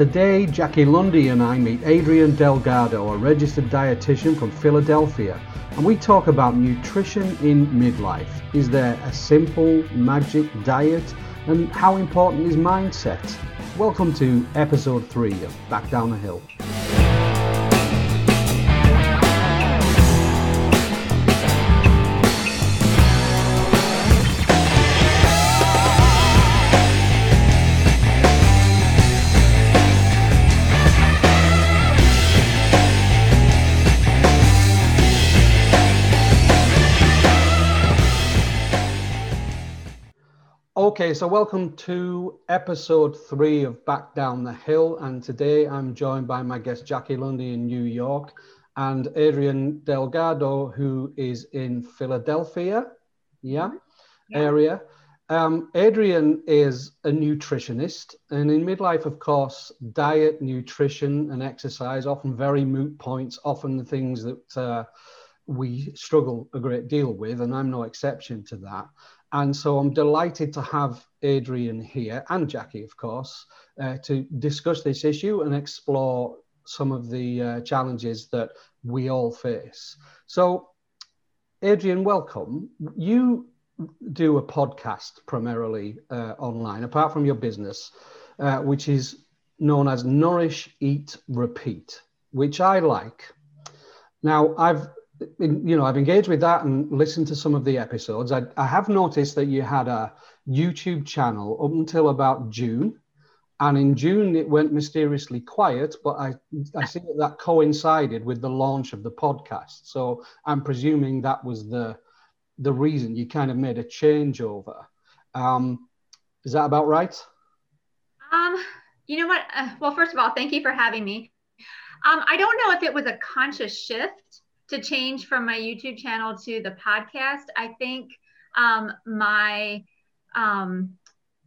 Today, Jackie Lundy and I meet Adrian Delgado, a registered dietitian from Philadelphia, and we talk about nutrition in midlife. Is there a simple magic diet? And how important is mindset? Welcome to episode three of Back Down the Hill. Okay, so welcome to episode three of Back Down the Hill. And today I'm joined by my guest Jackie Lundy in New York and Adrian Delgado, who is in Philadelphia, yeah, yeah. area. Um, Adrian is a nutritionist, and in midlife, of course, diet, nutrition, and exercise often very moot points, often the things that uh, we struggle a great deal with, and I'm no exception to that. And so I'm delighted to have Adrian here and Jackie, of course, uh, to discuss this issue and explore some of the uh, challenges that we all face. So, Adrian, welcome. You do a podcast primarily uh, online, apart from your business, uh, which is known as Nourish, Eat, Repeat, which I like. Now, I've you know, I've engaged with that and listened to some of the episodes. I, I have noticed that you had a YouTube channel up until about June. And in June, it went mysteriously quiet, but I, I see that, that coincided with the launch of the podcast. So I'm presuming that was the, the reason you kind of made a changeover. Um, is that about right? Um, you know what? Uh, well, first of all, thank you for having me. Um, I don't know if it was a conscious shift to change from my YouTube channel to the podcast. I think um, my um,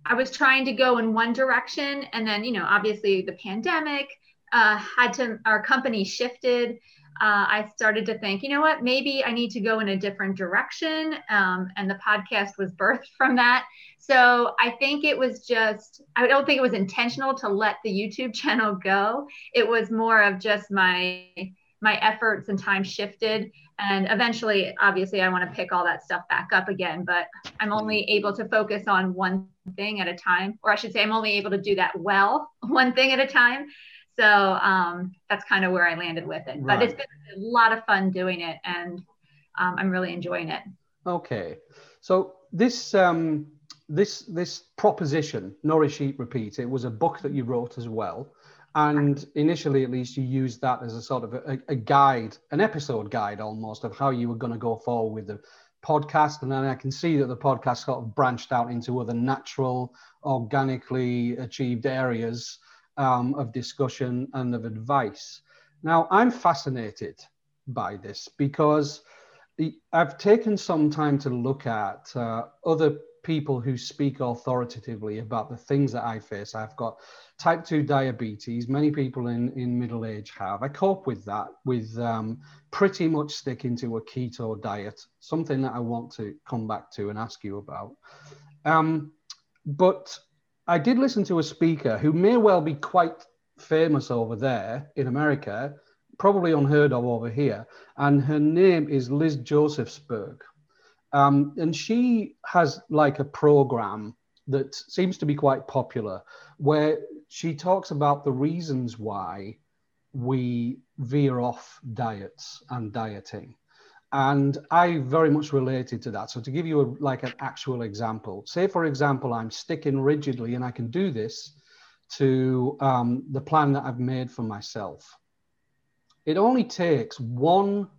I was trying to go in one direction, and then you know, obviously the pandemic uh, had to our company shifted. Uh, I started to think, you know what, maybe I need to go in a different direction. Um, and the podcast was birthed from that. So I think it was just, I don't think it was intentional to let the YouTube channel go. It was more of just my my efforts and time shifted. And eventually obviously i want to pick all that stuff back up again but i'm only able to focus on one thing at a time or i should say i'm only able to do that well one thing at a time. So um, that's kind of where i landed with it. Right. but it's been a lot of fun doing it and um, i'm really enjoying it. Okay. So this um, this this proposition nourish eat repeat it was a book that you wrote as well and initially, at least, you used that as a sort of a, a guide, an episode guide almost of how you were going to go forward with the podcast. And then I can see that the podcast sort of branched out into other natural, organically achieved areas um, of discussion and of advice. Now, I'm fascinated by this because I've taken some time to look at uh, other people who speak authoritatively about the things that I face. I've got type 2 diabetes. Many people in, in middle age have. I cope with that with um, pretty much sticking to a keto diet, something that I want to come back to and ask you about. Um, but I did listen to a speaker who may well be quite famous over there in America, probably unheard of over here, and her name is Liz Josefsberg. Um, and she has like a program that seems to be quite popular where she talks about the reasons why we veer off diets and dieting. And I very much related to that. So to give you a, like an actual example, say for example, I'm sticking rigidly, and I can do this to um, the plan that I've made for myself. It only takes one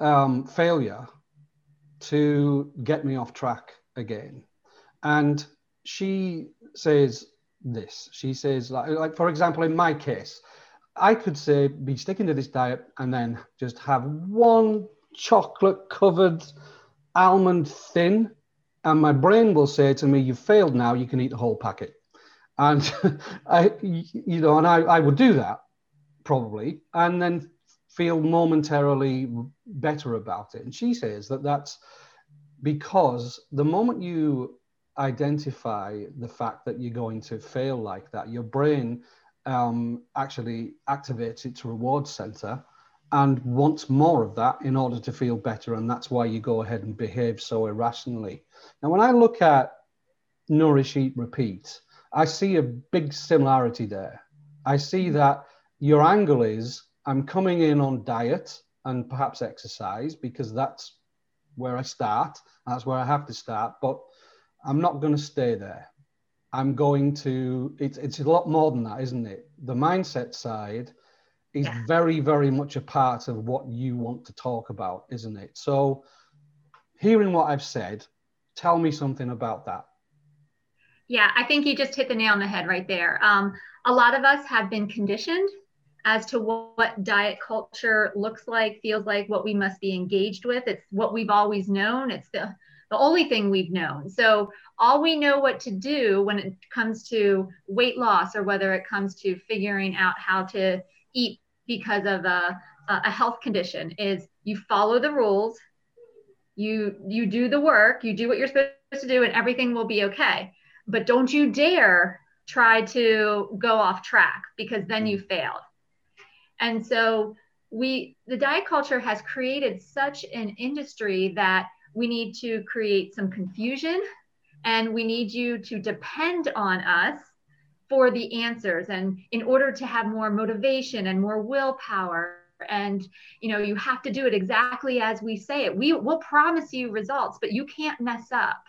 um, failure to get me off track again. And she says this. She says, like, like for example, in my case, I could say be sticking to this diet and then just have one chocolate covered almond thin, and my brain will say to me, "You've failed now. You can eat the whole packet." And I, you know, and I, I would do that probably, and then feel momentarily better about it. And she says that that's because the moment you identify the fact that you're going to fail like that, your brain um, actually activates its reward center and wants more of that in order to feel better. And that's why you go ahead and behave so irrationally. Now, when I look at nourish, eat, repeat, I see a big similarity there. I see that your angle is I'm coming in on diet and perhaps exercise because that's where I start. That's where I have to start. But I'm not going to stay there. I'm going to, it's, it's a lot more than that, isn't it? The mindset side is yeah. very, very much a part of what you want to talk about, isn't it? So, hearing what I've said, tell me something about that. Yeah, I think you just hit the nail on the head right there. Um, a lot of us have been conditioned as to what, what, diet culture looks like, feels like, what we must be engaged with. It's what we've always known. It's the the only thing we've known. So all we know what to do when it comes to weight loss or whether it comes to figuring out how to eat because of a, a health condition is you follow the rules, you you do the work, you do what you're supposed to do and everything will be okay. But don't you dare try to go off track because then you mm-hmm. failed. And so we the diet culture has created such an industry that we need to create some confusion and we need you to depend on us for the answers. And in order to have more motivation and more willpower and you know you have to do it exactly as we say it. We will promise you results but you can't mess up.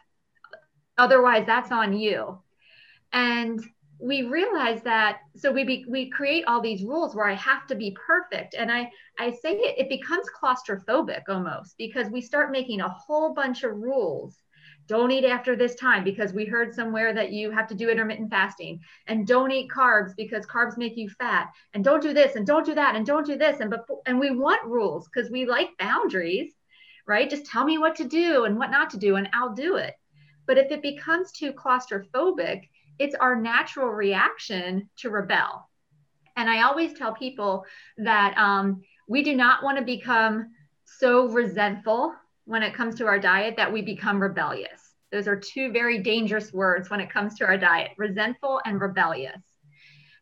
Otherwise that's on you. And we realize that so we be, we create all these rules where i have to be perfect. And i i say it, it becomes claustrophobic almost because we start making a whole bunch of rules. Don't eat after this time because we heard somewhere that you have to do intermittent fasting. And don't eat carbs because carbs make you fat. And don't do this and don't do that and don't do this. And before and we want rules because we like boundaries right? Just tell me what to do and what not to do and i'll do it. But if it becomes too claustrophobic it's our natural reaction to rebel. And I always tell people that um, we do not want to become so resentful when it comes to our diet that we become rebellious. Those are two very dangerous words when it comes to our diet resentful and rebellious.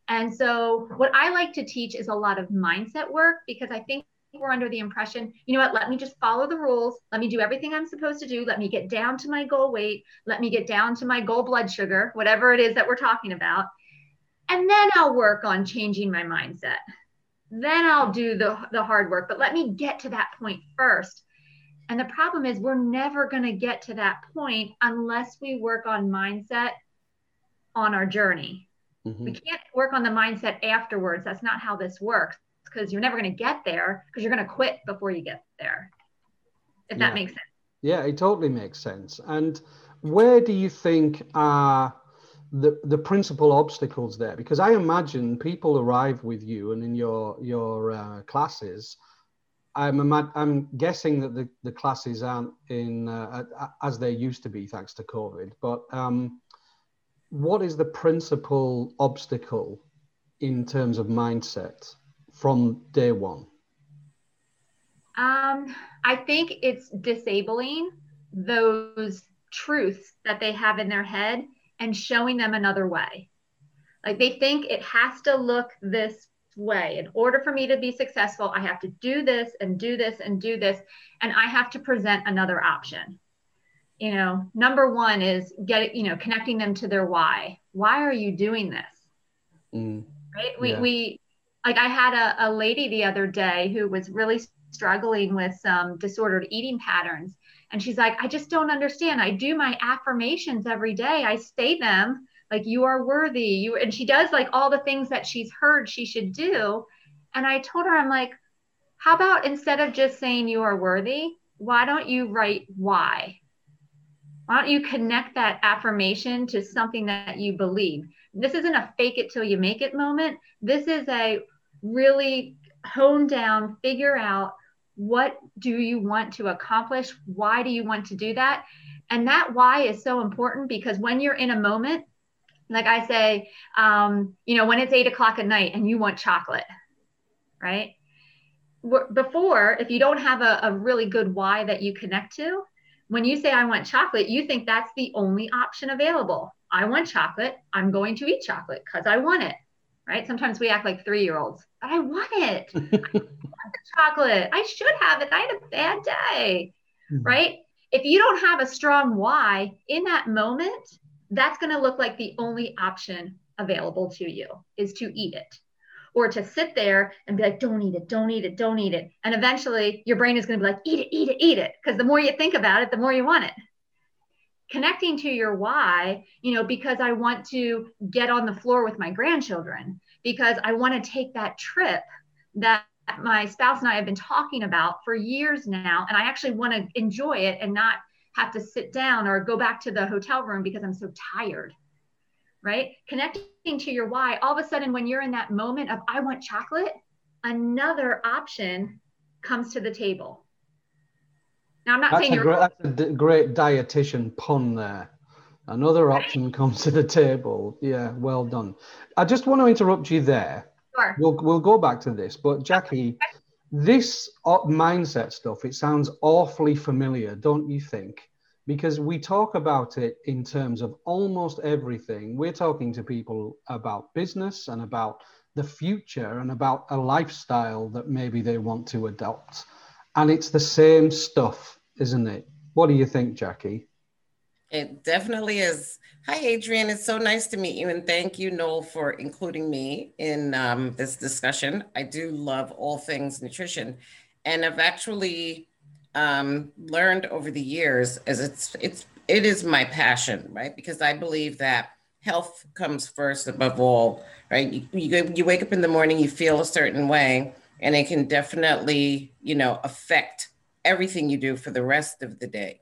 And so, what I like to teach is a lot of mindset work because I think we're under the impression, you know what, let me just follow the rules. Let me do everything I'm supposed to do. Let me get down to my goal weight. Let me get down to my goal blood sugar, whatever it is that we're talking about. And then I'll work on changing my mindset. Then I'll do the, the hard work. But let me get to that point first. And the problem is, we're never going to get to that point unless we work on mindset on our journey. Mm-hmm. We can't work on the mindset afterwards. That's not how this works because you're never going to get there because you're going to quit before you get there. If yeah. that makes sense. Yeah, it totally makes sense. And where do you think are the the principal obstacles there? Because I imagine people arrive with you and in your your uh, classes. I'm I'm guessing that the, the classes aren't in uh, as they used to be thanks to COVID. But um, what is the principal obstacle in terms of mindset? From day one? Um, I think it's disabling those truths that they have in their head and showing them another way. Like they think it has to look this way. In order for me to be successful, I have to do this and do this and do this, and I have to present another option. You know, number one is get you know connecting them to their why. Why are you doing this? Mm, right? We yeah. we like I had a, a lady the other day who was really struggling with some disordered eating patterns. And she's like, I just don't understand. I do my affirmations every day. I say them like you are worthy. You and she does like all the things that she's heard she should do. And I told her, I'm like, how about instead of just saying you are worthy, why don't you write why? Why don't you connect that affirmation to something that you believe? This isn't a fake it till you make it moment. This is a really hone down, figure out what do you want to accomplish? Why do you want to do that? And that why is so important because when you're in a moment, like I say, um, you know, when it's eight o'clock at night and you want chocolate, right? Before, if you don't have a, a really good why that you connect to, when you say I want chocolate, you think that's the only option available. I want chocolate. I'm going to eat chocolate because I want it right? Sometimes we act like three year olds, but I want it. I want the chocolate. I should have it. I had a bad day, mm-hmm. right? If you don't have a strong why in that moment, that's going to look like the only option available to you is to eat it or to sit there and be like, don't eat it, don't eat it, don't eat it. And eventually your brain is going to be like, eat it, eat it, eat it. Because the more you think about it, the more you want it. Connecting to your why, you know, because I want to get on the floor with my grandchildren, because I want to take that trip that my spouse and I have been talking about for years now. And I actually want to enjoy it and not have to sit down or go back to the hotel room because I'm so tired right? Connecting to your why, all of a sudden, when you're in that moment of, I want chocolate, another option comes to the table. Now, I'm not that's saying you're. Great, that's a great dietitian pun there. Another option comes to the table. Yeah, well done. I just want to interrupt you there. Sure. We'll, we'll go back to this, but Jackie, this mindset stuff, it sounds awfully familiar, don't you think? Because we talk about it in terms of almost everything. We're talking to people about business and about the future and about a lifestyle that maybe they want to adopt. And it's the same stuff, isn't it? What do you think, Jackie? It definitely is. Hi, Adrian. It's so nice to meet you. And thank you, Noel, for including me in um, this discussion. I do love all things nutrition. And I've actually um, learned over the years as it's it's it is my passion, right? Because I believe that health comes first above all, right? You, you, you wake up in the morning, you feel a certain way, and it can definitely, you know, affect everything you do for the rest of the day,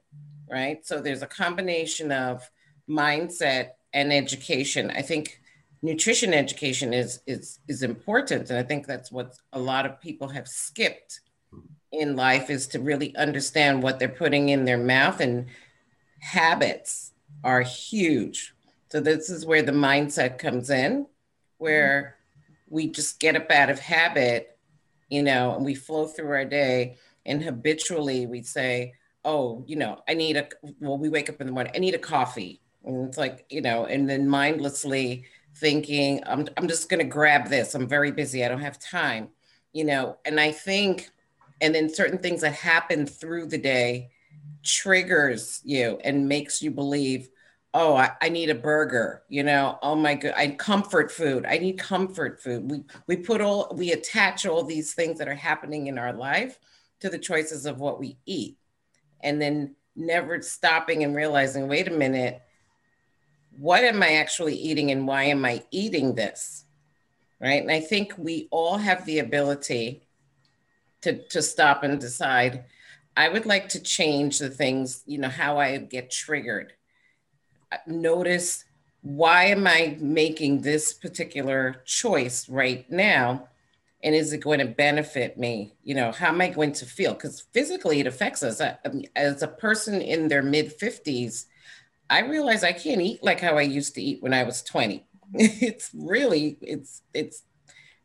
right? So there's a combination of mindset and education. I think nutrition education is is is important, and I think that's what a lot of people have skipped in life is to really understand what they're putting in their mouth and habits are huge. So this is where the mindset comes in, where we just get up out of habit, you know, and we flow through our day and habitually we say, oh, you know, I need a, well, we wake up in the morning, I need a coffee. And it's like, you know, and then mindlessly thinking, I'm, I'm just going to grab this. I'm very busy. I don't have time, you know, and I think and then certain things that happen through the day triggers you and makes you believe oh I, I, need a burger you know? Oh my god i comfort food. I need comfort food. We we put all we attach all these things that are happening in our life to the choices of what we eat. And then never stopping and realizing wait a minute. What am i actually eating and why am i eating this? Right? And i think we all have the ability to, to stop and decide, I would like to change the things, you know, how I get triggered. Notice why am I making this particular choice right now? And is it going to benefit me? You know, how am I going to feel? Because physically it affects us. As a person in their mid 50s, I realize I can't eat like how I used to eat when I was 20. it's really, it's, it's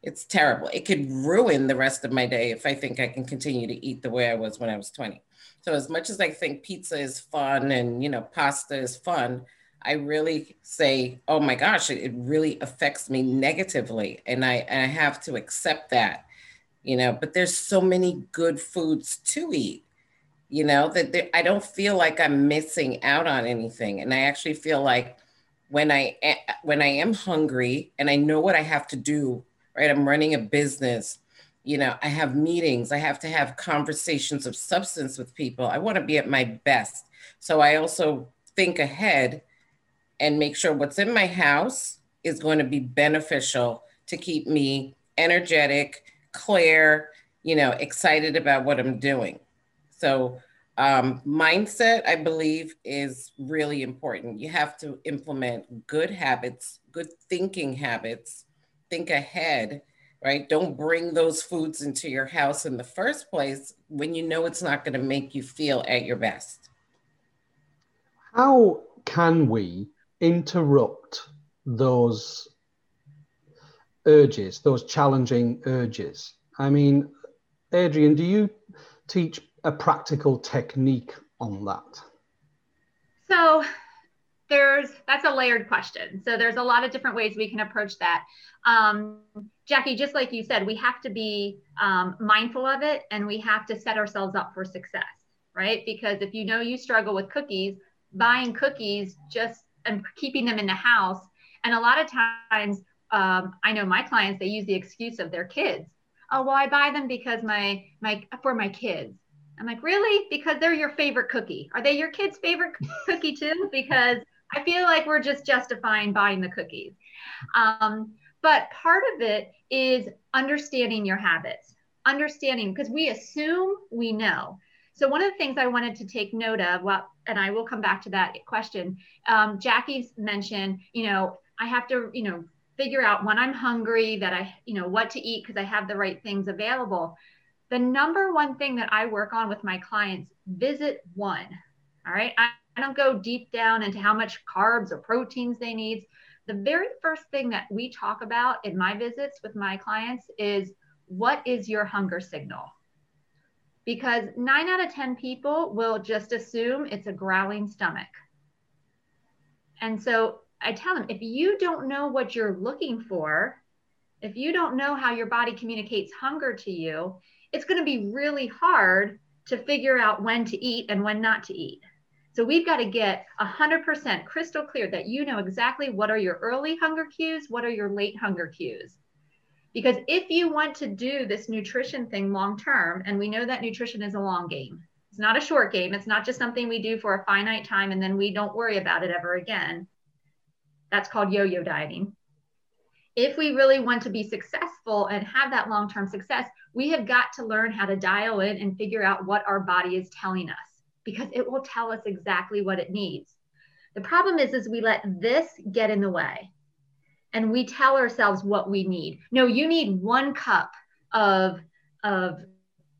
it's terrible. It could ruin the rest of my day if I think I can continue to eat the way I was when I was 20. So as much as I think pizza is fun and you know pasta is fun, I really say, oh my gosh, it, it really affects me negatively, and I and I have to accept that, you know. But there's so many good foods to eat, you know, that I don't feel like I'm missing out on anything, and I actually feel like when I eh, when I am hungry and I know what I have to do right? I'm running a business. You know, I have meetings. I have to have conversations of substance with people. I want to be at my best. So I also think ahead and make sure what's in my house is going to be beneficial to keep me energetic, clear, you know, excited about what I'm doing. So, um, mindset, I believe, is really important. You have to implement good habits, good thinking habits, think ahead, right? Don't bring those foods into your house in the first place when you know it's not going to make you feel at your best. How can we interrupt those urges, those challenging urges? I mean, Adrian, do you teach a practical technique on that? So there's that's a layered question. So there's a lot of different ways we can approach that. Um, Jackie, just like you said, we have to be um, mindful of it and we have to set ourselves up for success, right? Because if you know you struggle with cookies, buying cookies just and keeping them in the house, and a lot of times um, I know my clients they use the excuse of their kids. Oh well, I buy them because my my for my kids. I'm like, really? Because they're your favorite cookie. Are they your kid's favorite cookie too? Because I feel like we're just justifying buying the cookies. Um, but part of it is understanding your habits, understanding because we assume we know. So one of the things I wanted to take note of, well, and I will come back to that question. Um, Jackie's mentioned, you know, I have to, you know, figure out when I'm hungry that I, you know, what to eat because I have the right things available. The number one thing that I work on with my clients, visit one. All right. I, I don't go deep down into how much carbs or proteins they need. The very first thing that we talk about in my visits with my clients is what is your hunger signal? Because nine out of 10 people will just assume it's a growling stomach. And so I tell them if you don't know what you're looking for, if you don't know how your body communicates hunger to you, it's going to be really hard to figure out when to eat and when not to eat. So we've got to get 100% crystal clear that you know exactly what are your early hunger cues, what are your late hunger cues. Because if you want to do this nutrition thing long term, and we know that nutrition is a long game, it's not a short game, it's not just something we do for a finite time and then we don't worry about it ever again. That's called yo yo dieting. If we really want to be successful and have that long term success, we have got to learn how to dial in and figure out what our body is telling us because it will tell us exactly what it needs. The problem is, is we let this get in the way and we tell ourselves what we need. No, you need one cup of, of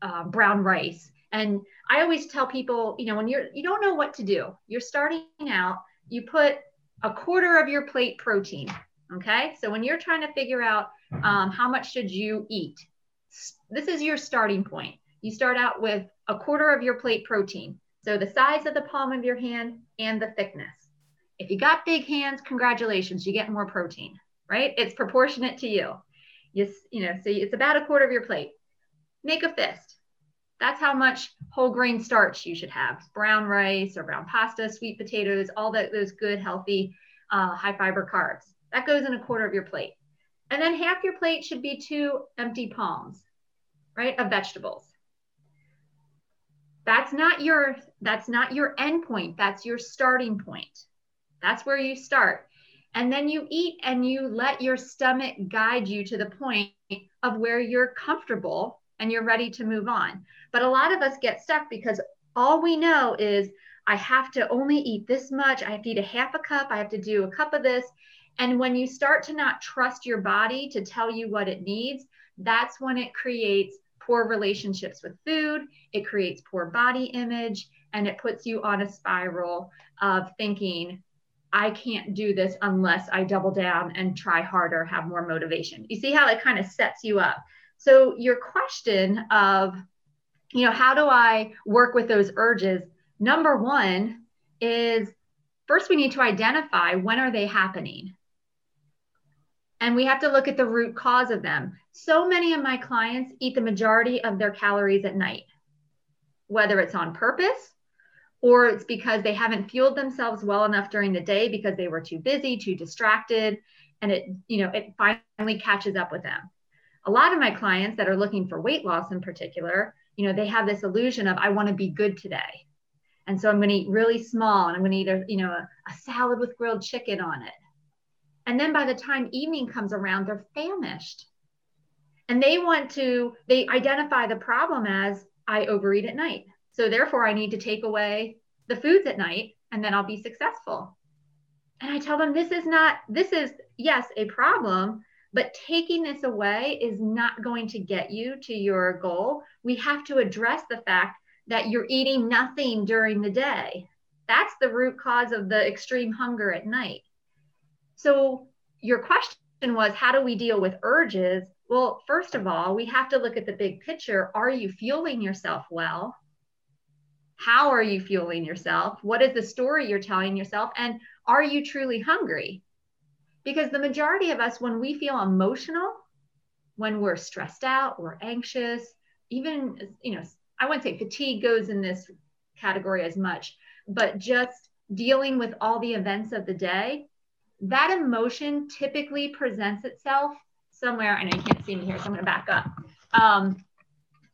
uh, brown rice. And I always tell people, you know, when you're, you don't know what to do, you're starting out, you put a quarter of your plate protein. Okay. So when you're trying to figure out um, how much should you eat, this is your starting point. You start out with a quarter of your plate protein. So the size of the palm of your hand and the thickness. If you got big hands, congratulations, you get more protein, right? It's proportionate to you. You, you know, so it's about a quarter of your plate. Make a fist. That's how much whole grain starch you should have. Brown rice or brown pasta, sweet potatoes, all that those good, healthy, uh, high fiber carbs. That goes in a quarter of your plate. And then half your plate should be two empty palms, right, of vegetables that's not your that's not your end point. That's your starting point. That's where you start. And then you eat and you let your stomach guide you to the point of where you're comfortable and you're ready to move on. But a lot of us get stuck because all we know is i have to only eat this much. I have to eat a half a cup. I have to do a cup of this. And when you start to not trust your body to tell you what it needs that's when it creates poor relationships with food, it creates poor body image, and it puts you on a spiral of thinking, I can't do this unless I double down and try harder, have more motivation. You see how it kind of sets you up. So, your question of, you know, how do I work with those urges? Number one is first we need to identify when are they happening and we have to look at the root cause of them. So many of my clients eat the majority of their calories at night, whether it's on purpose or it's because they haven't fueled themselves well enough during the day because they were too busy, too distracted, and it, you know, it finally catches up with them. A lot of my clients that are looking for weight loss in particular, you know, they have this illusion of I want to be good today. And so I'm going to eat really small and I'm going to eat a, you know, a, a salad with grilled chicken on it and then by the time evening comes around, they're famished. And they want to, they identify the problem as I overeat at night. So therefore, I need to take away the foods at night and then I'll be successful. And I tell them this is not, this is, yes, a problem, but taking this away is not going to get you to your goal. We have to address the fact that you're eating nothing during the day. That's the root cause of the extreme hunger at night. So your question was, how do we deal with urges? Well, first of all, we have to look at the big picture. Are you fueling yourself well? How are you fueling yourself? What is the story you're telling yourself? And are you truly hungry? Because the majority of us, when we feel emotional, when we're stressed out, we're anxious, even, you know, I wouldn't say fatigue goes in this category as much, but just dealing with all the events of the day, that emotion typically presents itself somewhere. I know you can't see me here, so I'm going to back up um,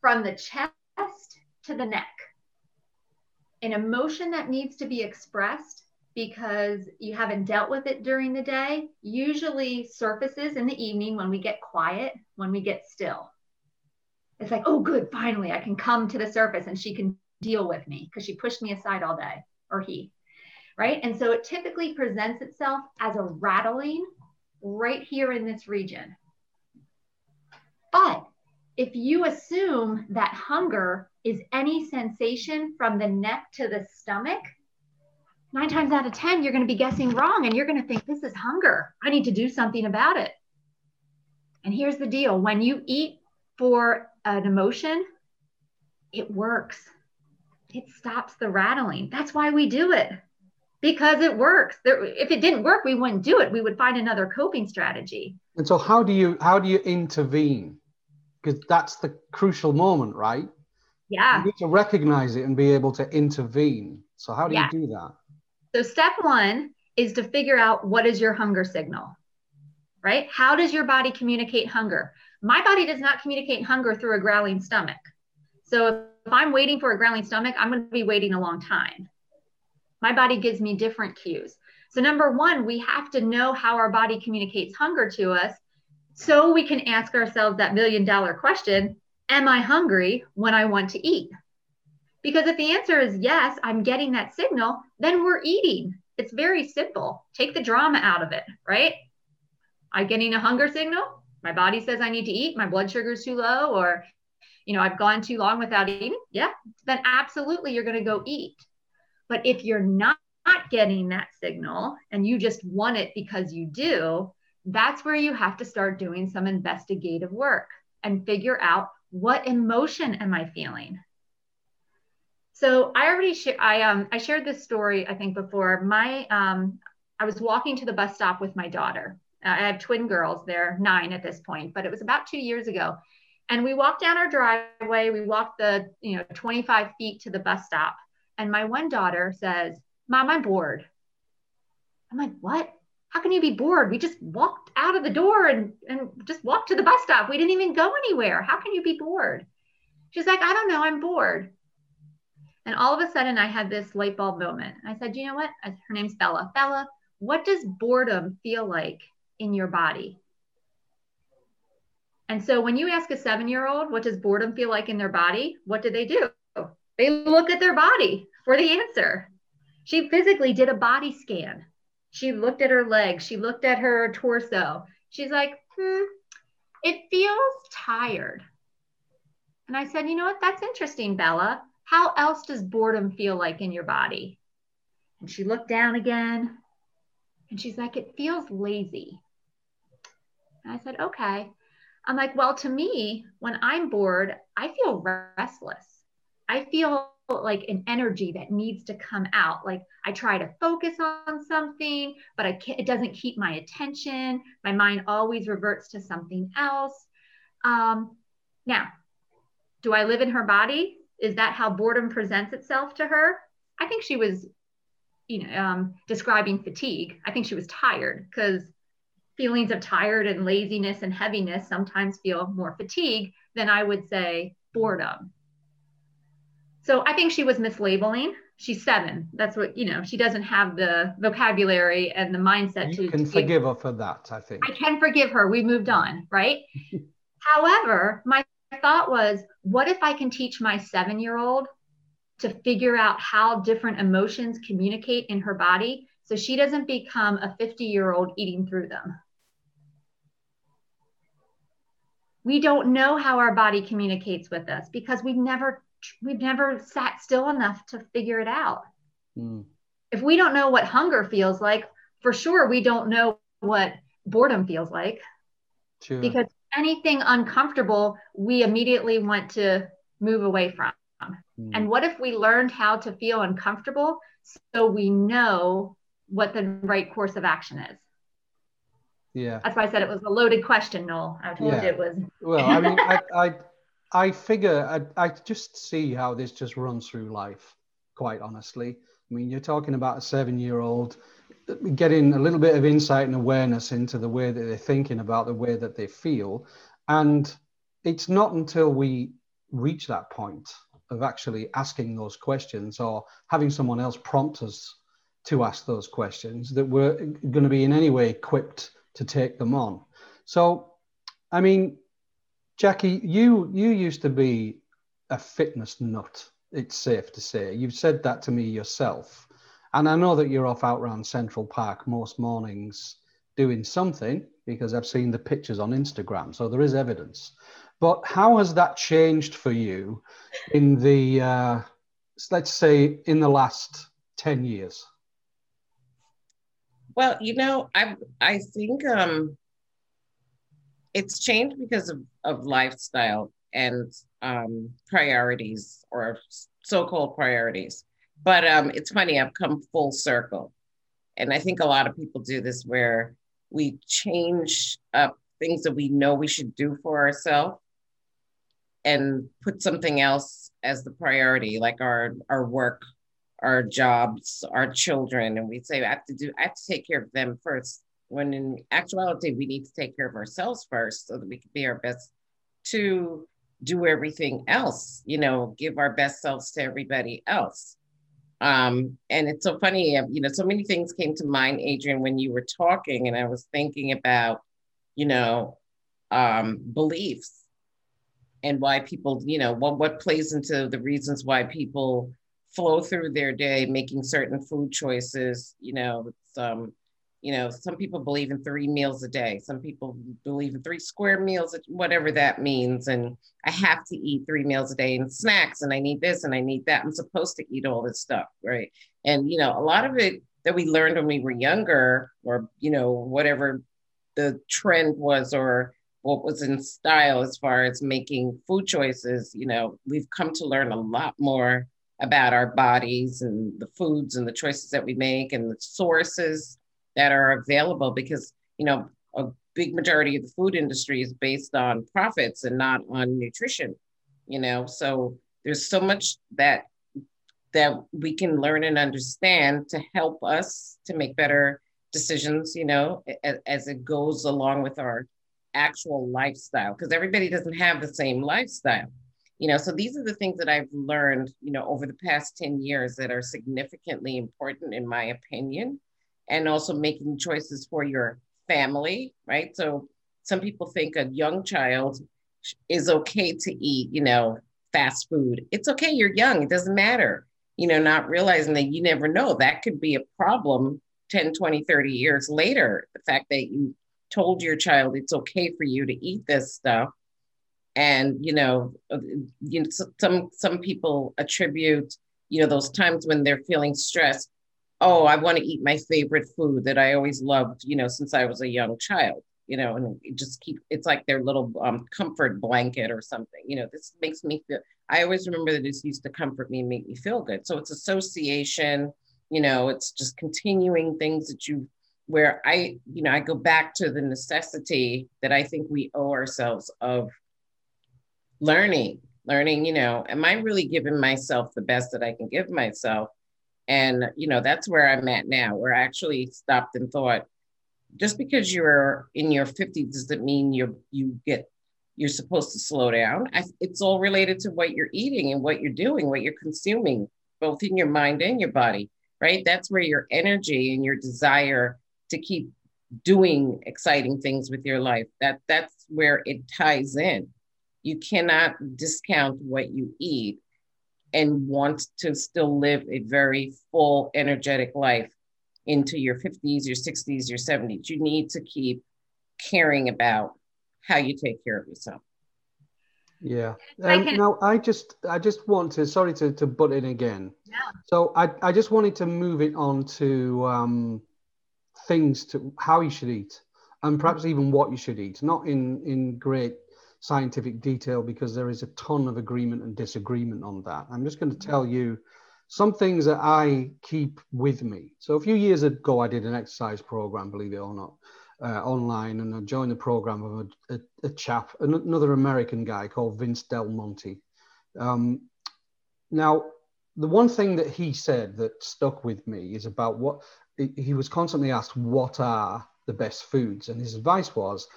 from the chest to the neck. An emotion that needs to be expressed because you haven't dealt with it during the day usually surfaces in the evening when we get quiet, when we get still. It's like, oh, good, finally, I can come to the surface and she can deal with me because she pushed me aside all day, or he, right? And so it typically presents itself as a rattling right here in this region. But if you assume that hunger is any sensation from the neck to the stomach, nine times out of 10, you're going to be guessing wrong and you're going to think, this is hunger. I need to do something about it. And here's the deal when you eat for an emotion, it works. It stops the rattling. That's why we do it because it works. There, if it didn't work, we wouldn't do it. We would find another coping strategy. And so, how do you how do you intervene? Because that's the crucial moment, right? Yeah. You need to recognize it and be able to intervene. So, how do yeah. you do that? So, step one is to figure out what is your hunger signal, right? How does your body communicate hunger? My body does not communicate hunger through a growling stomach. So, if I'm waiting for a growling stomach, I'm going to be waiting a long time. My body gives me different cues. So, number one, we have to know how our body communicates hunger to us so we can ask ourselves that million dollar question Am I hungry when I want to eat? Because if the answer is yes, I'm getting that signal, then we're eating. It's very simple. Take the drama out of it, right? I'm getting a hunger signal. My body says I need to eat. My blood sugar is too low, or, you know, I've gone too long without eating. Yeah, then absolutely you're going to go eat. But if you're not getting that signal and you just want it because you do, that's where you have to start doing some investigative work and figure out what emotion am I feeling? So I already sh- I um I shared this story I think before. My um I was walking to the bus stop with my daughter. I have twin girls. They're nine at this point, but it was about two years ago. And we walked down our driveway. We walked the you know 25 feet to the bus stop. And my one daughter says, "Mom, I'm bored." I'm like, "What? How can you be bored? We just walked out of the door and and just walked to the bus stop. We didn't even go anywhere. How can you be bored?" She's like, "I don't know. I'm bored." And all of a sudden, I had this light bulb moment. I said, you know what? Her name's Bella. Bella, what does boredom feel like in your body? And so when you ask a seven year old, what does boredom feel like in their body? What do they do? They look at their body for the answer. She physically did a body scan. She looked at her legs, she looked at her torso. She's like, hmm, it feels tired. And I said, you know what? That's interesting, Bella. How else does boredom feel like in your body? And she looked down again and she's like, It feels lazy. And I said, Okay. I'm like, Well, to me, when I'm bored, I feel restless. I feel like an energy that needs to come out. Like I try to focus on something, but I can't, it doesn't keep my attention. My mind always reverts to something else. Um, now, do I live in her body? is that how boredom presents itself to her? I think she was, you know, um, describing fatigue. I think she was tired because feelings of tired and laziness and heaviness sometimes feel more fatigue than I would say boredom. So I think she was mislabeling. She's seven. That's what you know. She doesn't have the vocabulary and the mindset you to. can forgive her for that. I think I can forgive her. We moved on, right? However, my thought was, what if I can teach my seven year old to figure out how different emotions communicate in her body so she doesn't become a 50 year old eating through them? We don't know how our body communicates with us because we've never we've never sat still enough to figure it out. Mm. If we don't know what hunger feels like, for sure we don't know what boredom feels like. Sure. Because anything uncomfortable, we immediately want to move away from. Mm. And what if we learned how to feel uncomfortable so we know what the right course of action is. Yeah. That's why I said it was a loaded question, Noel. I told yeah. you it was. well, I mean, I, I, I figure I, I just see how this just runs through life, quite honestly. I mean, you're talking about a seven year old getting a little bit of insight and awareness into the way that they're thinking about the way that they feel. And it's not until we reach that point of actually asking those questions or having someone else prompt us to ask those questions that we're going to be in any way equipped to take them on. So, I mean, Jackie, you you used to be a fitness nut. It's safe to say. You've said that to me yourself, and I know that you're off out around Central Park most mornings doing something because I've seen the pictures on Instagram, so there is evidence. But how has that changed for you in the uh, let's say in the last ten years? Well, you know, I I think um, it's changed because of, of lifestyle and um, priorities or so-called priorities. But um, it's funny, I've come full circle. And I think a lot of people do this where we change up things that we know we should do for ourselves and put something else as the priority, like our, our work, our jobs, our children. And we say, I have to do, I have to take care of them first when in actuality we need to take care of ourselves first so that we can be our best to do everything else you know give our best selves to everybody else. Um, and it's so funny um, you know so many things came to mind adrian when you were talking and i was thinking about you know um, beliefs and why people you know what what plays into the reasons why people flow through their day making certain food choices you know um you know some people believe in three meals a day some people believe in three square meals whatever that means and i have to eat three meals a day and snacks and i need this and i need that i'm supposed to eat all this stuff right? And you know a lot of it that we learned when we were younger or you know whatever the trend was or what was in style as far as making food choices you know we've come to learn a lot more about our bodies and the foods and the choices that we make and the sources that are available because you know a big majority of the food industry is based on profits and not on nutrition you know? So there's so much that that we can learn and understand to help us to make better decisions you know as, as it goes along with our actual lifestyle because everybody doesn't have the same lifestyle you know? So these are the things that i've learned you know over the past 10 years that are significantly important in my opinion and also making choices for your family, right? So some people think a young child is okay to eat, you know, fast food. It's okay, you're young, it doesn't matter. You know, not realizing that you never know that could be a problem 10, 20, 30 years later. The fact that you told your child it's okay for you to eat this stuff. And, you know, you know some some people attribute, you know, those times when they're feeling stressed oh, I want to eat my favorite food that I always loved, you know, since I was a young child, you know, and just keep, it's like their little um, comfort blanket or something, you know, this makes me feel, I always remember that this used to comfort me and make me feel good. So it's association, you know, it's just continuing things that you, where I, you know, I go back to the necessity that I think we owe ourselves of learning, learning, you know, am I really giving myself the best that I can give myself? And, you know, that's where I'm at now, where I actually stopped and thought, just because you're in your 50s doesn't mean you you get you're supposed to slow down. I, it's all related to what you're eating and what you're doing, what you're consuming, both in your mind and your body, right? That's where your energy and your desire to keep doing exciting things with your life that that's where it ties in you cannot discount what you eat and want to still live a very full, energetic life into your 50s, your 60s, your 70s. You need to keep caring about how you take care of yourself. Yeah. Um, can... No, I just I just want to sorry to, to butt in again. Yeah. So I, I just wanted to move it on to um, things to how you should eat and perhaps even what you should eat, not in in great scientific detail because there is a ton of agreement and disagreement on that. I'm just going to tell you some things that I keep with me. So a few years ago, I did an exercise program, believe it or not, uh, online, and I joined the program of a, a, a, chap, another American guy called Vince Del Monte. Um, now, the one thing that he said that stuck with me is about what he was constantly asked, what are the best foods? And his advice was,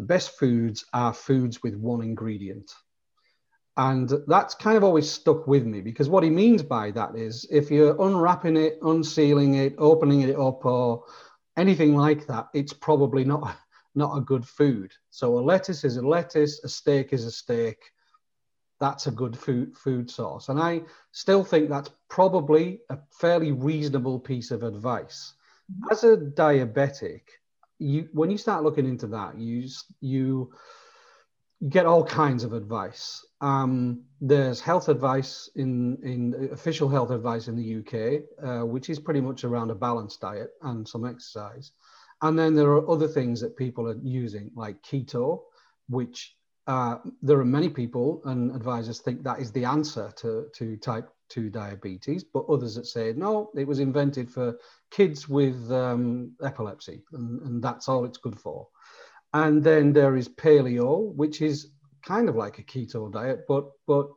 the best foods are foods with one ingredient. And that's kind of always stuck with me because what he means by that is if you're unwrapping it, unsealing it, opening it up, or anything like that, it's probably not, not a good food. So a lettuce is a lettuce, a steak is a steak. That's a good food, food source. And I still think that's probably a fairly reasonable piece of advice. Mm-hmm. As a diabetic, you when you start looking into that, you you get all kinds of advice. Um, there's health advice in in official health advice in the UK, uh, which is pretty much around a balanced diet and some exercise. And then there are other things that people are using, like keto, which uh, there are many people and advisors think that is the answer to, to type 2 diabetes, but others that say, no, it was invented for kids with um, epilepsy, and, and that's all it's good for. And then there is paleo, which is kind of like a keto diet, but but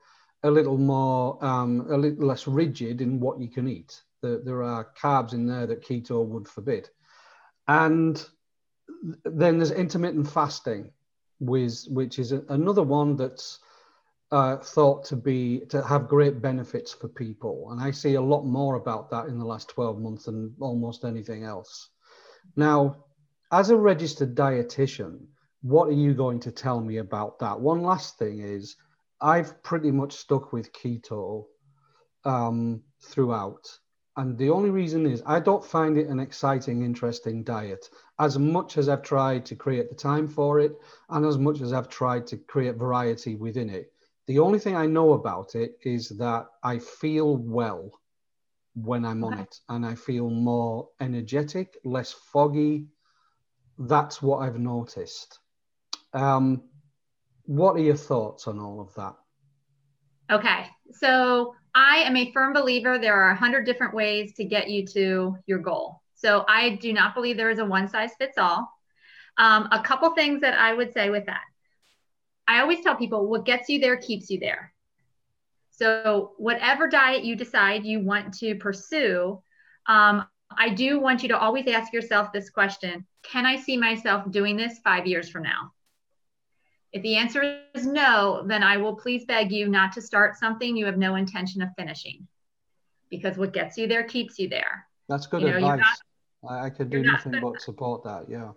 a little more, um, a little less rigid in what you can eat. There, there are carbs in there that keto would forbid. And then there's intermittent fasting, which, which is a, another one that's uh, thought to be to have great benefits for people. And I see a lot more about that in the last 12 months than almost anything else. Now, as a registered dietitian, what are you going to tell me about that? One last thing is I've pretty much stuck with keto um, throughout. And the only reason is I don't find it an exciting, interesting diet. As much as I've tried to create the time for it, and as much as I've tried to create variety within it, the only thing I know about it is that I feel well when I'm on it and I feel more energetic, less foggy. That's what I've noticed. Um, what are your thoughts on all of that? Okay. So I am a firm believer there are a hundred different ways to get you to your goal. So I do not believe there is a one size fits all. Um, a couple things that I would say with that. I always tell people what gets you there keeps you there. So, whatever diet you decide you want to pursue, um, I do want you to always ask yourself this question Can I see myself doing this five years from now? If the answer is no, then I will please beg you not to start something you have no intention of finishing because what gets you there keeps you there. That's good you know, advice. Not, I could do nothing but support that. Yeah.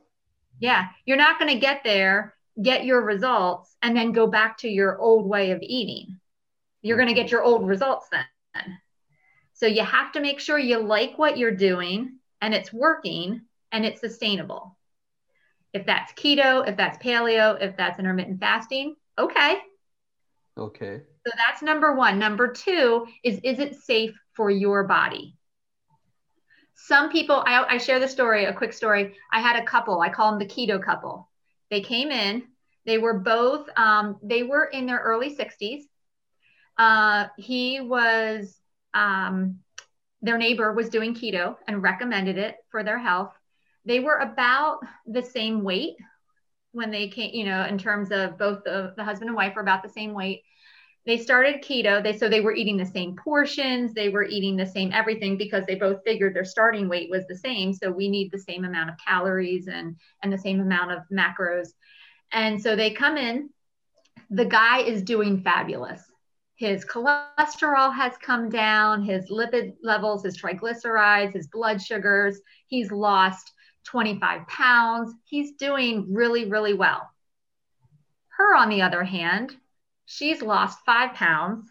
Yeah. You're not going to get there get your results and then go back to your old way of eating. You're going to get your old results then. So you have to make sure you like what you're doing and it's working and it's sustainable. If that's keto, if that's paleo, if that's intermittent fasting, okay. Okay. So that's number one. Number two is is it safe for your body? Some people, I, I share the story, a quick story. I had a couple, I call them the keto couple they came in. They were both, um, they were in their early 60s. Uh, he was, um, their neighbor was doing keto and recommended it for their health. They were about the same weight when they came, you know, in terms of both the, the husband and wife were about the same weight. They started keto. They so they were eating the same portions, they were eating the same everything because they both figured their starting weight was the same. So we need the same amount of calories and and the same amount of macros. And so they come in. The guy is doing fabulous. His cholesterol has come down, his lipid levels, his triglycerides, his blood sugars. He's lost 25 pounds. He's doing really, really well. Her, on the other hand, she's lost five pounds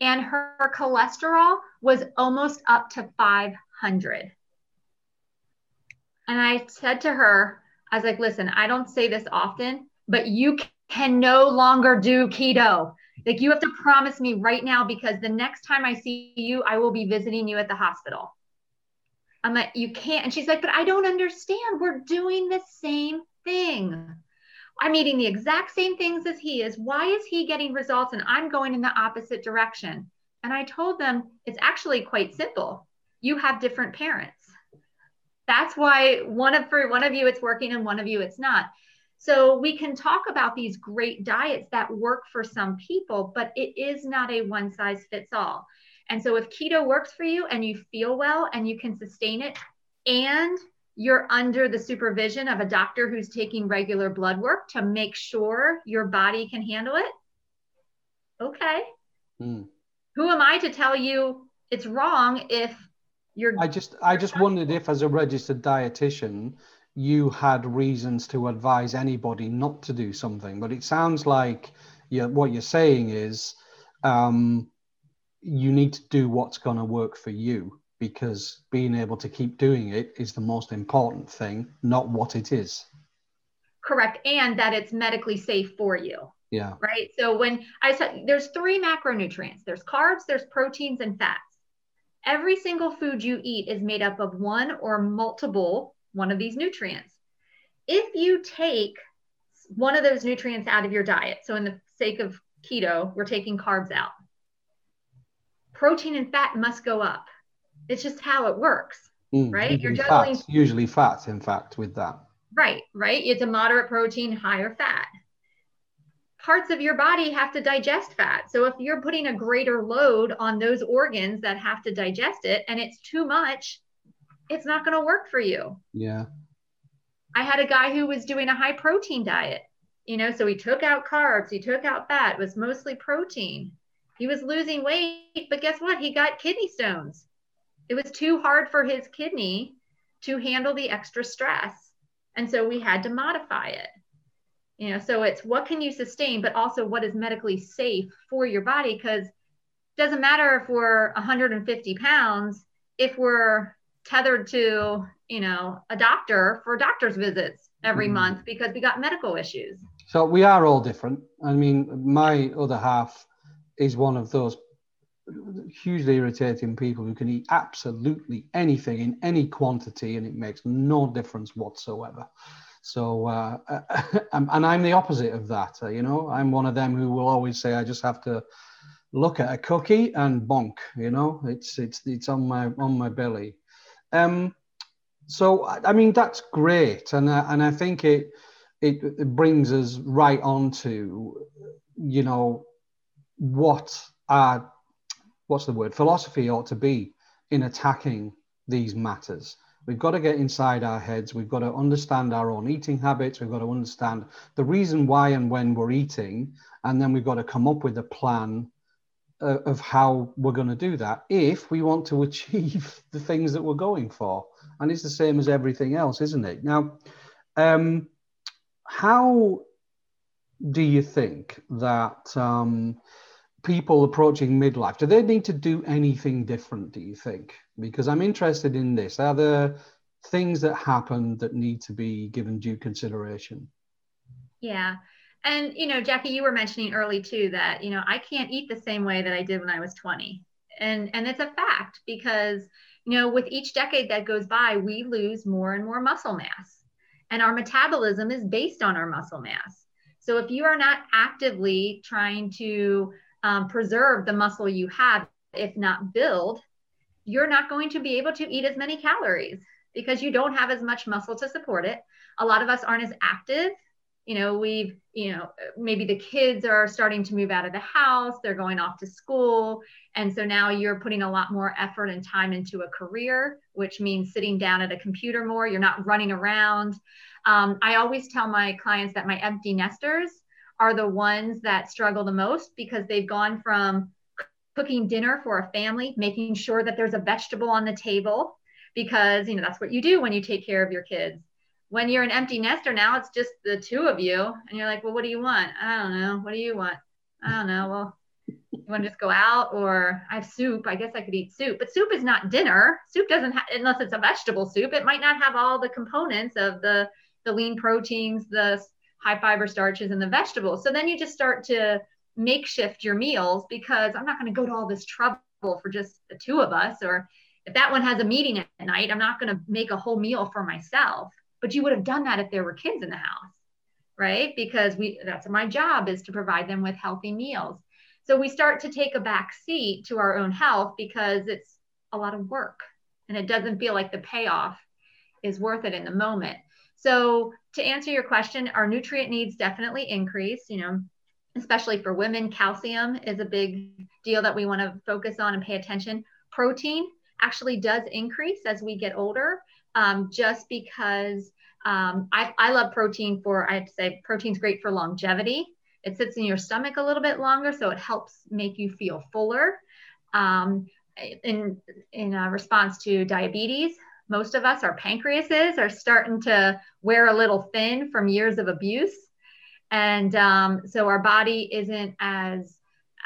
and her, her cholesterol was almost up to 500. And I said to her, I was like, listen, I don't say this often, but you can no longer do keto. Like, you have to promise me right now because the next time I see you, I will be visiting you at the hospital. I'm like, you can't. And she's like, but I don't understand. We're doing the same thing. I'm eating the exact same things as he is. Why is he getting results and I'm going in the opposite direction? And I told them it's actually quite simple. You have different parents. That's why one of for one of you it's working and one of you it's not. So we can talk about these great diets that work for some people, but it is not a one size fits all. And so if keto works for you and you feel well and you can sustain it and you're under the supervision of a doctor who's taking regular blood work to make sure your body can handle it, okay. Mm. Who am I to tell you it's wrong if you're I just I just wondered if as a registered dietitian you had reasons to advise anybody not to do something, but it sounds like you what you're saying is um, you need to do what's going to work for you because being able to keep doing it is the most important thing, not what it is. Correct. And that it's medically safe for you. Yeah. Right. So when I said there's three macronutrients there's carbs, there's proteins, and fats. Every single food you eat is made up of one or multiple one of these nutrients. If you take one of those nutrients out of your diet, so in the sake of keto, we're taking carbs out, protein and fat must go up. It's just how it works, mm, right? You're juggling usually fat, in fact, with that. Right, right. It's a moderate protein, higher fat. Parts of your body have to digest fat. So if you're putting a greater load on those organs that have to digest it and it's too much, it's not going to work for you. Yeah. I had a guy who was doing a high protein diet, you know, so he took out carbs, he took out fat, it was mostly protein. He was losing weight, but guess what? He got kidney stones. It was too hard for his kidney to handle the extra stress. And so we had to modify it. You know, so it's what can you sustain, but also what is medically safe for your body? Because it doesn't matter if we're 150 pounds, if we're tethered to, you know, a doctor for doctor's visits every mm. month because we got medical issues. So we are all different. I mean, my other half is one of those hugely irritating people who can eat absolutely anything in any quantity and it makes no difference whatsoever. So, uh, and I'm the opposite of that. Uh, you know, I'm one of them who will always say, I just have to look at a cookie and bonk. You know, it's it's it's on my on my belly. Um, so, I mean, that's great, and uh, and I think it, it it brings us right on to, you know, what our what's the word philosophy ought to be in attacking these matters. We've got to get inside our heads. We've got to understand our own eating habits. We've got to understand the reason why and when we're eating. And then we've got to come up with a plan uh, of how we're going to do that if we want to achieve the things that we're going for. And it's the same as everything else, isn't it? Now, um, how do you think that um, people approaching midlife do they need to do anything different do you think? Because i'm interested in this. Are there things that happen that need to be given due consideration? Yeah. And you know jackie you were mentioning early too that you know i can't eat the same way that i did when i was 20 and and it's a fact because you know with each decade that goes by we lose more and more muscle mass. And our metabolism is based on our muscle mass. So if you are not actively trying to um, preserve the muscle you have, if not build, you're not going to be able to eat as many calories because you don't have as much muscle to support it. A lot of us aren't as active. You know, we've, you know, maybe the kids are starting to move out of the house, they're going off to school. And so now you're putting a lot more effort and time into a career, which means sitting down at a computer more. You're not running around. Um, I always tell my clients that my empty nesters, are the ones that struggle the most because they've gone from cooking dinner for a family, making sure that there's a vegetable on the table because, you know, that's what you do when you take care of your kids. When you're an empty nester now, it's just the two of you and you're like, "Well, what do you want?" "I don't know. What do you want?" "I don't know." "Well, you want to just go out or I have soup. I guess I could eat soup, but soup is not dinner. Soup doesn't have, unless it's a vegetable soup, it might not have all the components of the, the lean proteins, the high fiber starches and the vegetables. So then you just start to makeshift your meals because I'm not going to go to all this trouble for just the two of us. Or if that one has a meeting at night, I'm not going to make a whole meal for myself. But you would have done that if there were kids in the house, right? Because we that's my job is to provide them with healthy meals. So we start to take a back seat to our own health because it's a lot of work and it doesn't feel like the payoff is worth it in the moment. So to answer your question, our nutrient needs definitely increase, you know, especially for women, calcium is a big deal that we want to focus on and pay attention. Protein actually does increase as we get older, um, just because um, I, I love protein for, I have to say, protein's great for longevity. It sits in your stomach a little bit longer, so it helps make you feel fuller. Um, in in response to diabetes, most of us, our pancreases are starting to wear a little thin from years of abuse, and um, so our body isn't as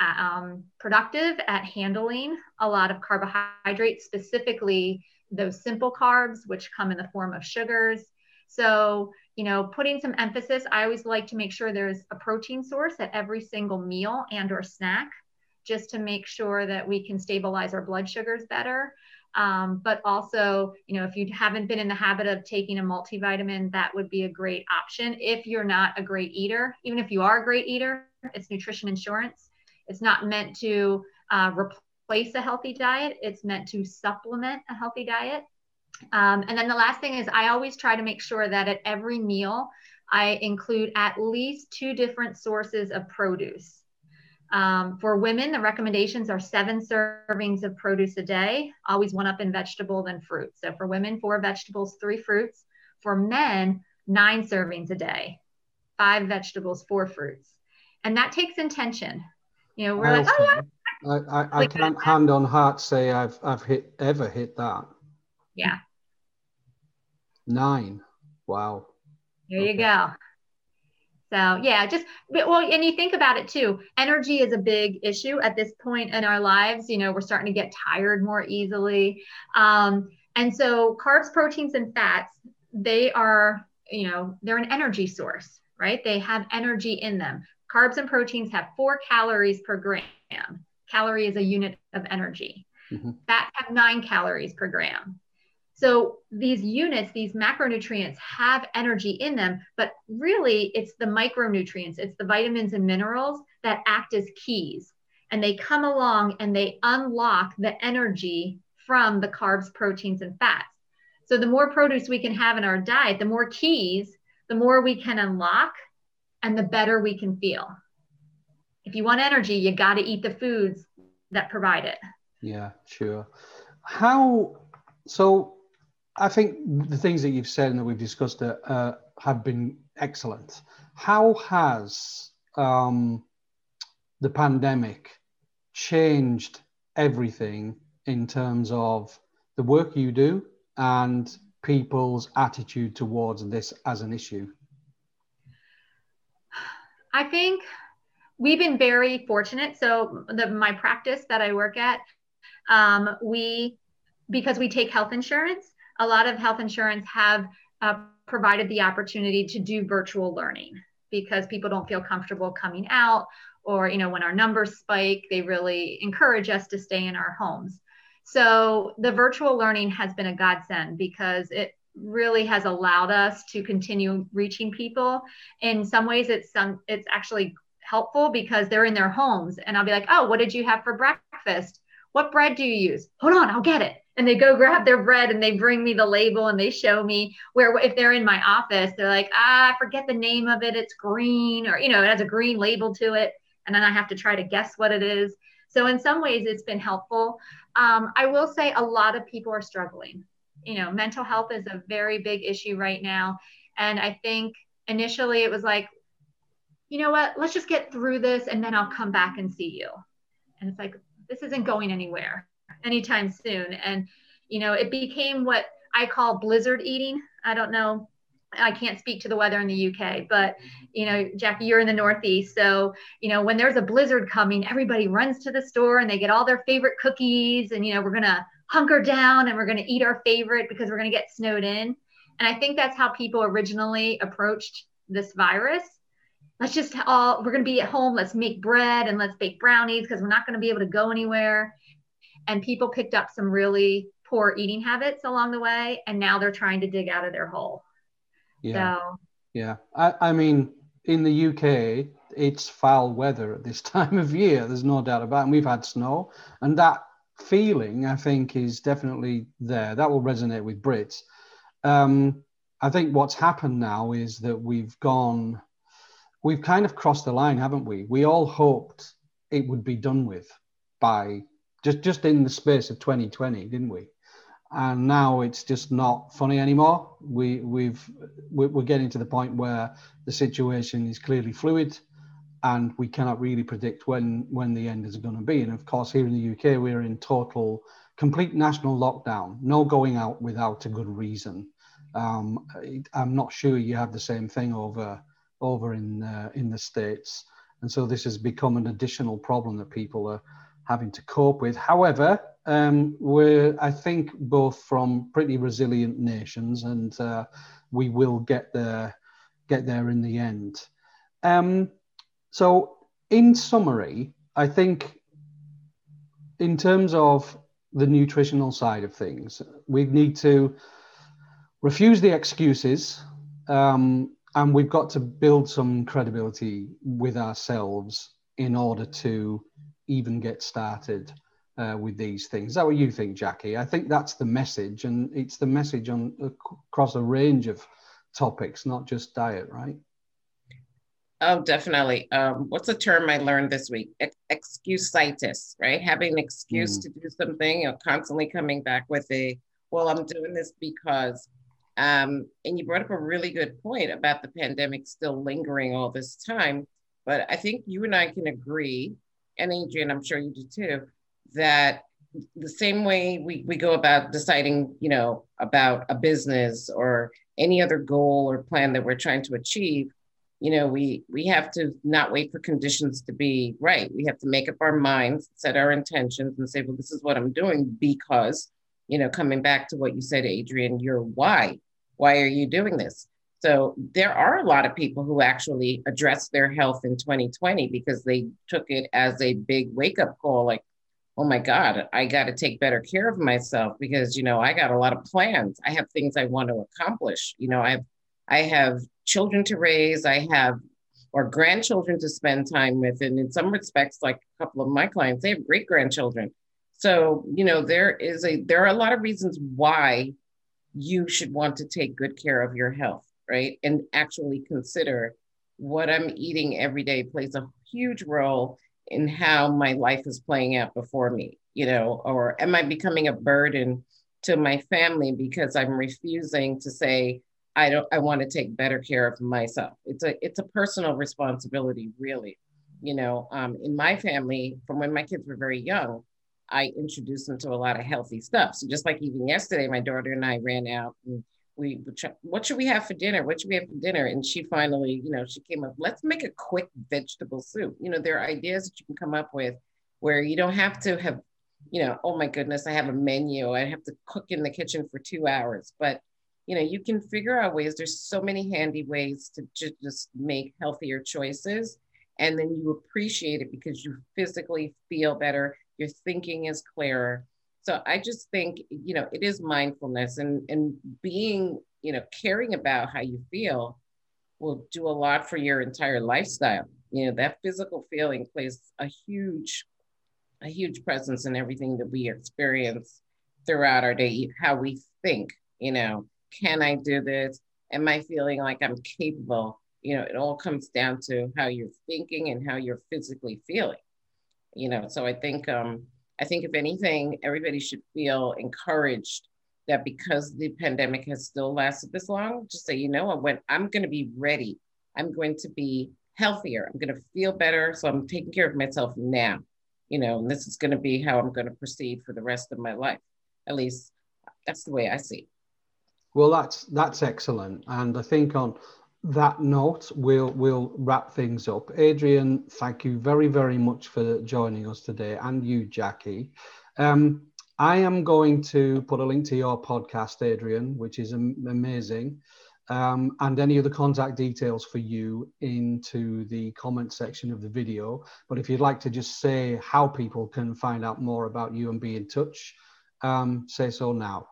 um, productive at handling a lot of carbohydrates, specifically those simple carbs, which come in the form of sugars. So, you know, putting some emphasis, I always like to make sure there's a protein source at every single meal and or snack, just to make sure that we can stabilize our blood sugars better. Um, but also, you know, if you haven't been in the habit of taking a multivitamin, that would be a great option. If you're not a great eater, even if you are a great eater, it's nutrition insurance. It's not meant to uh, replace a healthy diet, it's meant to supplement a healthy diet. Um, and then the last thing is, I always try to make sure that at every meal, I include at least two different sources of produce. Um, for women, the recommendations are seven servings of produce a day, always one up in vegetable, then fruit. So for women, four vegetables, three fruits. For men, nine servings a day, five vegetables, four fruits. And that takes intention. You know, we're I like, oh yeah. I, I, I can't hand on heart say I've I've hit ever hit that. Yeah. Nine. Wow. There okay. you go. So yeah, just well, and you think about it too. Energy is a big issue at this point in our lives. You know, we're starting to get tired more easily, um, and so carbs, proteins, and fats they are you know they're an energy source, right? They have energy in them. Carbs and proteins have four calories per gram. Calorie is a unit of energy. Mm-hmm. Fats have nine calories per gram. So these units, these macronutrients have energy in them, but really it's the micronutrients, it's the vitamins and minerals that act as keys. And they come along and they unlock the energy from the carbs, proteins, and fats. So the more produce we can have in our diet, the more keys, the more we can unlock and the better we can feel. If you want energy, you got to eat the foods that provide it. Yeah, sure. How so? I think the things that you've said and that we've discussed uh, have been excellent. How has um, the pandemic changed everything in terms of the work you do and people's attitude towards this as an issue? I think we've been very fortunate. So the my practice that I work at, um, we because we take health insurance, a lot of health insurance have uh, provided the opportunity to do virtual learning because people don't feel comfortable coming out or you know when our numbers spike they really encourage us to stay in our homes so the virtual learning has been a godsend because it really has allowed us to continue reaching people. In some ways, it's some it's actually helpful because they're in their homes, and I'll be like, "Oh, what did you have for breakfast? What bread do you use? Hold on, I'll get it." And they go grab their bread and they bring me the label and they show me where if they're in my office, they're like, "Ah, I forget the name of it. It's green, or you know, it has a green label to it." And then I have to try to guess what it is. So in some ways, it's been helpful. Um, I will say a lot of people are struggling you know, mental health is a very big issue right now. And I think initially it was like, you know what, let's just get through this and then I'll come back and see you. And it's like, this isn't going anywhere anytime soon. And, you know, it became what I call blizzard eating. I don't know. I can't speak to the weather in the UK, but you know, Jackie, you're in the Northeast. So, you know, when there's a blizzard coming, everybody runs to the store and they get all their favorite cookies. And, you know, we're going to hunker down and we're going to eat our favorite because we're going to get snowed in. And I think that's how people originally approached this virus. Let's just all, we're going to be at home. Let's make bread and let's bake brownies because we're not going to be able to go anywhere. And people picked up some really poor eating habits along the way. And now they're trying to dig out of their hole. Yeah. So, yeah. I, I mean, in the UK, it's foul weather at this time of year. There's no doubt about it. And we've had snow. And that feeling, I think, is definitely there. That will resonate with Brits. Um, I think what's happened now is that we've gone, we've kind of crossed the line, haven't we? We all hoped it would be done with by just just in the space of 2020, didn't we? And now it's just not funny anymore. We we've we're getting to the point where the situation is clearly fluid, and we cannot really predict when when the end is going to be. And of course, here in the UK, we're in total, complete national lockdown. No going out without a good reason. Um, I'm not sure you have the same thing over over in uh, in the states, and so this has become an additional problem that people are having to cope with. However, um, we're I think both from pretty resilient nations, and uh, we will get there get there in the end. Um, so, in summary, I think in terms of the nutritional side of things, we need to refuse the excuses, um, and we've got to build some credibility with ourselves in order to even get started uh, with these things. Is that what you think, Jackie? I think that's the message, and it's the message on across a range of topics, not just diet, right? Oh, definitely. Um, what's a term I learned this week? Ex- excusitis, right? Having an excuse mm. to do something, you know, constantly coming back with a, well, I'm doing this because um, and you brought up a really good point about the pandemic still lingering all this time. But I think you and I can agree, and Adrian, I'm sure you do too, that the same way we, we go about deciding, you know, about a business or any other goal or plan that we're trying to achieve, you know, we we have to not wait for conditions to be right. We have to make up our minds, set our intentions, and say, well, this is what I'm doing because, you know, coming back to what you said, Adrian, your why why are you doing this? So there are a lot of people who actually addressed their health in 2020 because they took it as a big wake up call like, oh my God, I got to take better care of myself because, you know, I got a lot of plans. I have things I want to accomplish. You know, I have, I have children to raise. I have, or grandchildren to spend time with. And in some respects, like a couple of my clients, they have great grandchildren. So, you know, there is a, there are a lot of reasons why you should want to take good care of your health, right? And actually consider what I'm eating every day plays a huge role in how my life is playing out before me, you know, or am I becoming a burden to my family because I'm refusing to say, I don't I want to take better care of myself. It's a it's a personal responsibility, really. You know, um, in my family, from when my kids were very young, I introduced them to a lot of healthy stuff. So just like even yesterday, my daughter and I ran out and we what should we have for dinner? What should we have for dinner? And she finally, you know, she came up, let's make a quick vegetable soup. You know, there are ideas that you can come up with where you don't have to have, you know, oh my goodness, I have a menu. I have to cook in the kitchen for two hours. But you know, you can figure out ways. There's so many handy ways to just make healthier choices. And then you appreciate it because you physically feel better your thinking is clearer. So I just think, you know, it is mindfulness and, and being, you know, caring about how you feel will do a lot for your entire lifestyle. You know, that physical feeling plays a huge, a huge presence in everything that we experience throughout our day, how we think, you know, can I do this? Am I feeling like I'm capable? You know, it all comes down to how you're thinking and how you're physically feeling you know so i think um i think if anything everybody should feel encouraged that because the pandemic has still lasted this long just say you know what when i'm going to be ready. I'm going to be healthier. I'm going to feel better. So i'm taking care of myself now you know and this is going to be how i'm going to proceed for the rest of my life. At least that's the way i see it. well that's that's excellent. And i think on that note, we'll we'll wrap things up. Adrian, thank you very very much for joining us today, and you, Jackie. Um, I am going to put a link to your podcast, Adrian, which is amazing, um, and any of the contact details for you into the comment section of the video. But if you'd like to just say how people can find out more about you and be in touch, um, say so now.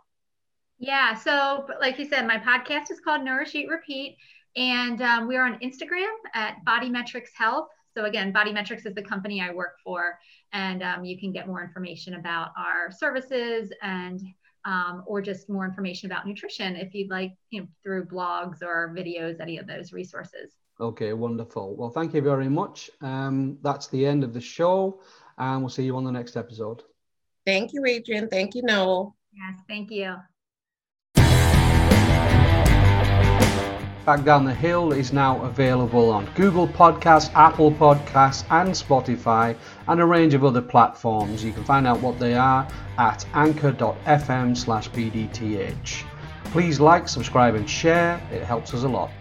Yeah. So, like you said, my podcast is called Nourish Eat Repeat And um, we are on Instagram at Body Metrics Health. So again, Body Metrics is the company I work for, and um, you can get more information about our services and um, or just more information about nutrition if you'd like, you know, through blogs or videos, any of those resources. Okay, wonderful. Well, thank you very much. Um, that's the end of the show, and we'll see you on the next episode. Thank you, Adrian. Thank you, Noel. Yes, thank you. Back Down the Hill is now available on Google Podcasts, Apple Podcasts, and Spotify, and a range of other platforms. You can find out what they are at anchor.fm slash bdth. Please like, subscribe, and share. It helps us a lot.